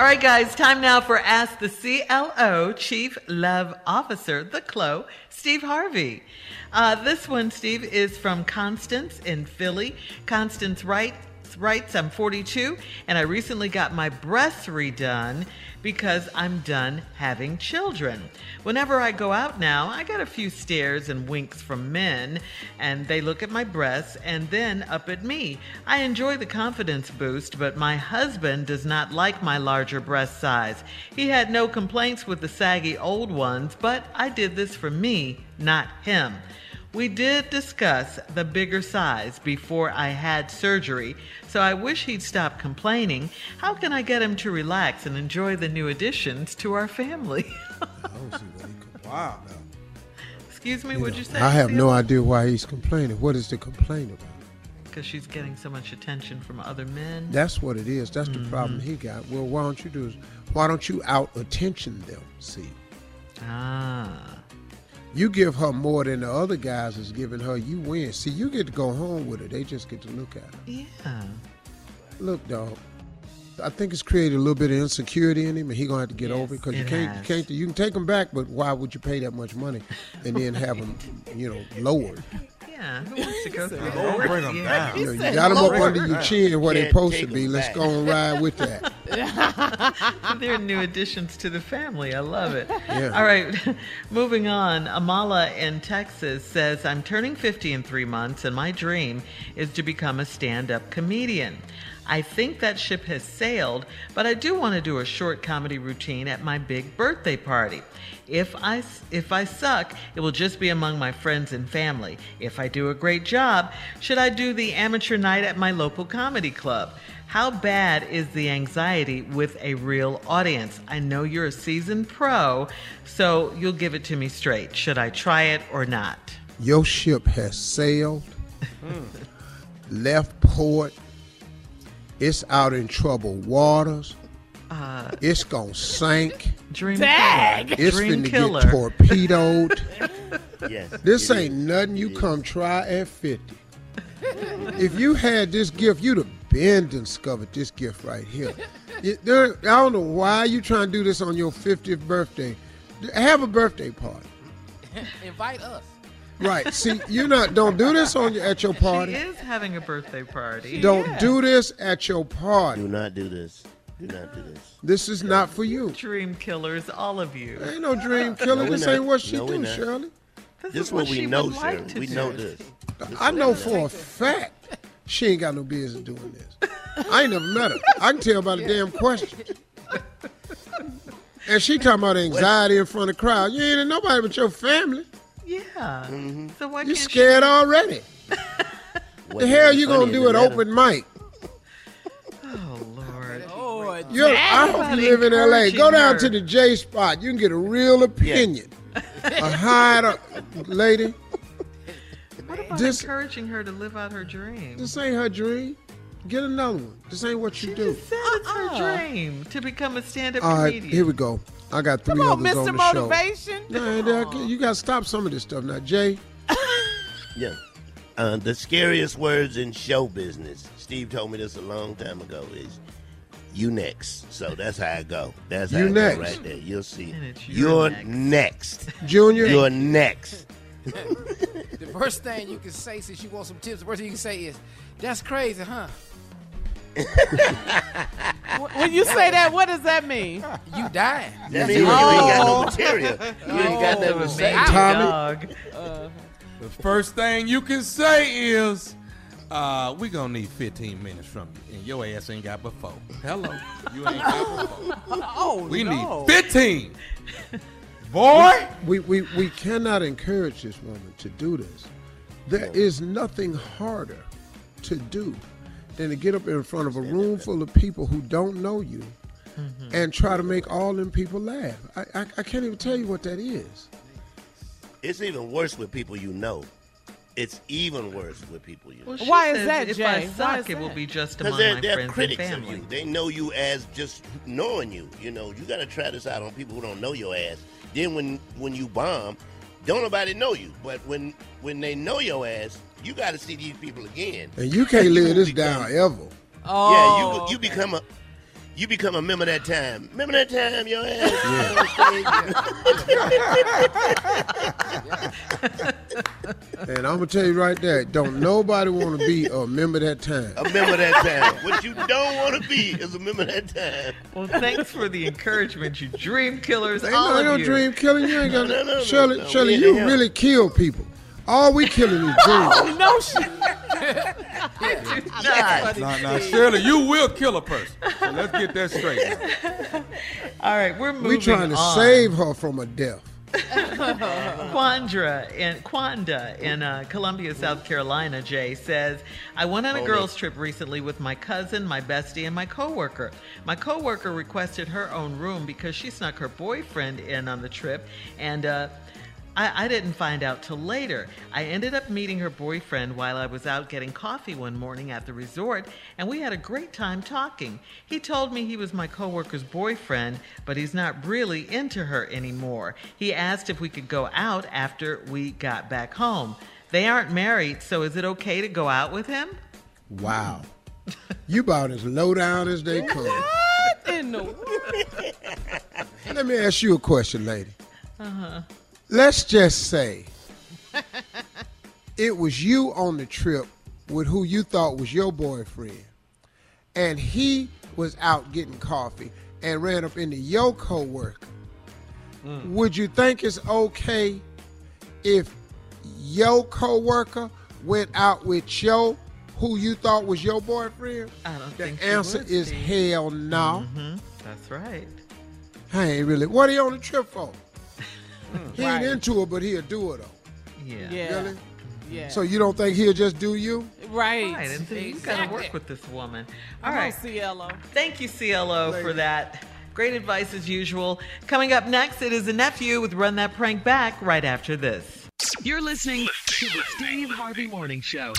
All right, guys, time now for Ask the CLO, Chief Love Officer, the CLO, Steve Harvey. Uh, this one, Steve, is from Constance in Philly. Constance writes, writes, I'm 42 and I recently got my breasts redone because I'm done having children. Whenever I go out now, I get a few stares and winks from men, and they look at my breasts and then up at me. I enjoy the confidence boost, but my husband does not like my larger breast size. He had no complaints with the saggy old ones, but I did this for me, not him. We did discuss the bigger size before I had surgery, so I wish he'd stop complaining. How can I get him to relax and enjoy the new additions to our family? wow. Excuse me, You what'd know, you say? I have no idea why he's complaining. What is the complaint about? Because she's getting so much attention from other men. That's what it is. That's the Mm-hmm. problem he got. Well, why don't you do is why don't you out attention them? See, Ah. You give her more than the other guys is giving her. You win. See, you get to go home with her. They just get to look at her. Yeah. Look, dog. I think it's created a little bit of insecurity in him, and he gonna have to get over it because you can't, you can't, you can take him back, but why would you pay that much money and then have him, you know, lowered? Yeah. Who wants to go through Don't that? bring 'em down. You know, you got them up under your chin where they Can't supposed to be. Let's back. go and ride with that. They're new additions to the family. I love it. Yeah. All right, moving on. Amala in Texas says, I'm turning 50 in three months, and my dream is to become a stand up comedian. I think that ship has sailed, but I do want to do a short comedy routine at my big birthday party. If I, if I suck, it will just be among my friends and family. If I do a great job, should I do the amateur night at my local comedy club? How bad is the anxiety with a real audience? I know you're a seasoned pro, so you'll give it to me straight. Should I try it or not? Your ship has sailed, left port. It's out in troubled waters. Uh, it's gonna sink. Dream Dag. killer. It's Dream finna killer. get torpedoed. Yes. This ain't is. nothing you It come try at 50. if you had this gift, you'd have been discovered this gift right here. You- there- I don't know why you trying to do this on your 50th birthday. Have a birthday party. Invite us. Right. See, you're not don't do this on your, at your party. She party. is having a birthday party. Don't do this at your party. Do not do this. Do not do this. This is not for you. Dream killers, all of you. Ain't no dream killer. No, this not. ain't what she No, do. Shirley. This, This is is what we she know, would like Sharon. to We do. know this. I know for a fact she ain't got no business doing this. I ain't never met her. I can tell by the damn question. And she talking about anxiety in front of crowd. You ain't in nobody but your family. Yeah. Mm-hmm. So why You can't scared already. What The hell you gonna do the at letter- open mic? Oh Lord. Oh, You're, I hope about you live in L.A. Go down her. to the J spot. You can get a real opinion. a hide up lady. What about This- encouraging her to live out her dream? This ain't her dream. Get another one. This ain't what you She do. just said it's her dream to become a stand-up All right, comedian. here we go. I got three Come on, others Mr. on the show. Motivation. Nah, that- you got to stop some of this stuff now, Jay. Yeah. Uh, the scariest words in show business. Steve told me this a long time ago. Is you next. So that's how I go. That's how You I next. go right there. You'll see. And it's your You're next. next. Junior. You're next. The first thing you can say since you want some tips, the first thing you can say is, "That's crazy, huh? When you say that, what does that mean? You dying." That means you ain't got no material. You ain't got nothing to say. Baby Tommy. dog. The first thing you can say is, uh, we gonna need 15 minutes from you, and your ass ain't got but four. Hello, you ain't got but four. Oh, We no. need 15. Boy, We, we, we cannot encourage this woman to do this. There is nothing harder to do than to get up in front of a room full of people who don't know you and try to make all them people laugh. I, I, I can't even tell you what that is. It's even worse with people you know. It's even worse with people you know. Well, she Why is that, if Jay? I Why suck, is it will that? be just Because among they're, my they're friends critics and of family. you. They know you as just knowing you. You know, you got to try this out on people who don't know your ass. Then when when you bomb, don't nobody know you. But when when they know your ass, you got to see these people again. And you can't live this down ever. Oh, yeah, you you oh, become a you become a member that time. Remember that time your ass? And I'm gonna tell you right there, don't nobody want to be a member that time. a member that time. What you don't want to be is a member that time. Well, thanks for the encouragement, you dream killers. Ain't all no, of no you. dream killing. You ain't got No, no, no, Shirley. no, Shirley, you him. really kill people. All we killing is dreams. Oh, no shit. Not. now, now Shirley, you will kill a person. So let's get that straight. now. All right, we're moving We're trying to on. save her from a death. Quandra in Quanda in uh, Columbia, South Carolina, Jay says, I went on a girls' trip recently with my cousin, my bestie, and my coworker. My coworker requested her own room because she snuck her boyfriend in on the trip, and uh, I, I didn't find out till later. I ended up meeting her boyfriend while I was out getting coffee one morning at the resort, and we had a great time talking. He told me he was my coworker's boyfriend, but he's not really into her anymore. He asked if we could go out after we got back home. They aren't married, so is it okay to go out with him? Wow. You about as low down as they come. What in the world? Let me ask you a question, lady. Uh-huh. Let's just say it was you on the trip with who you thought was your boyfriend, and he was out getting coffee and ran up into your coworker. Would you think it's okay if your coworker went out with your who you thought was your boyfriend? I don't The think she answer is hell no. hmm That's right. I ain't really. What are you on the trip for? Mm. he Right. ain't into it, but he'll do it though. Yeah. Yeah. Really? Yeah. So you don't think he'll just do you? right. Right, and so you got to work with this woman. All Come right. on, CLO. Thank you, CLO, for that. Great advice as usual. Coming up next, it is a nephew with Run That Prank Back right after this. You're listening to the Steve Harvey Morning Show.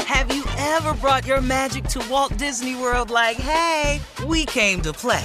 Have you ever brought your magic to Walt Disney World like, hey, we came to play?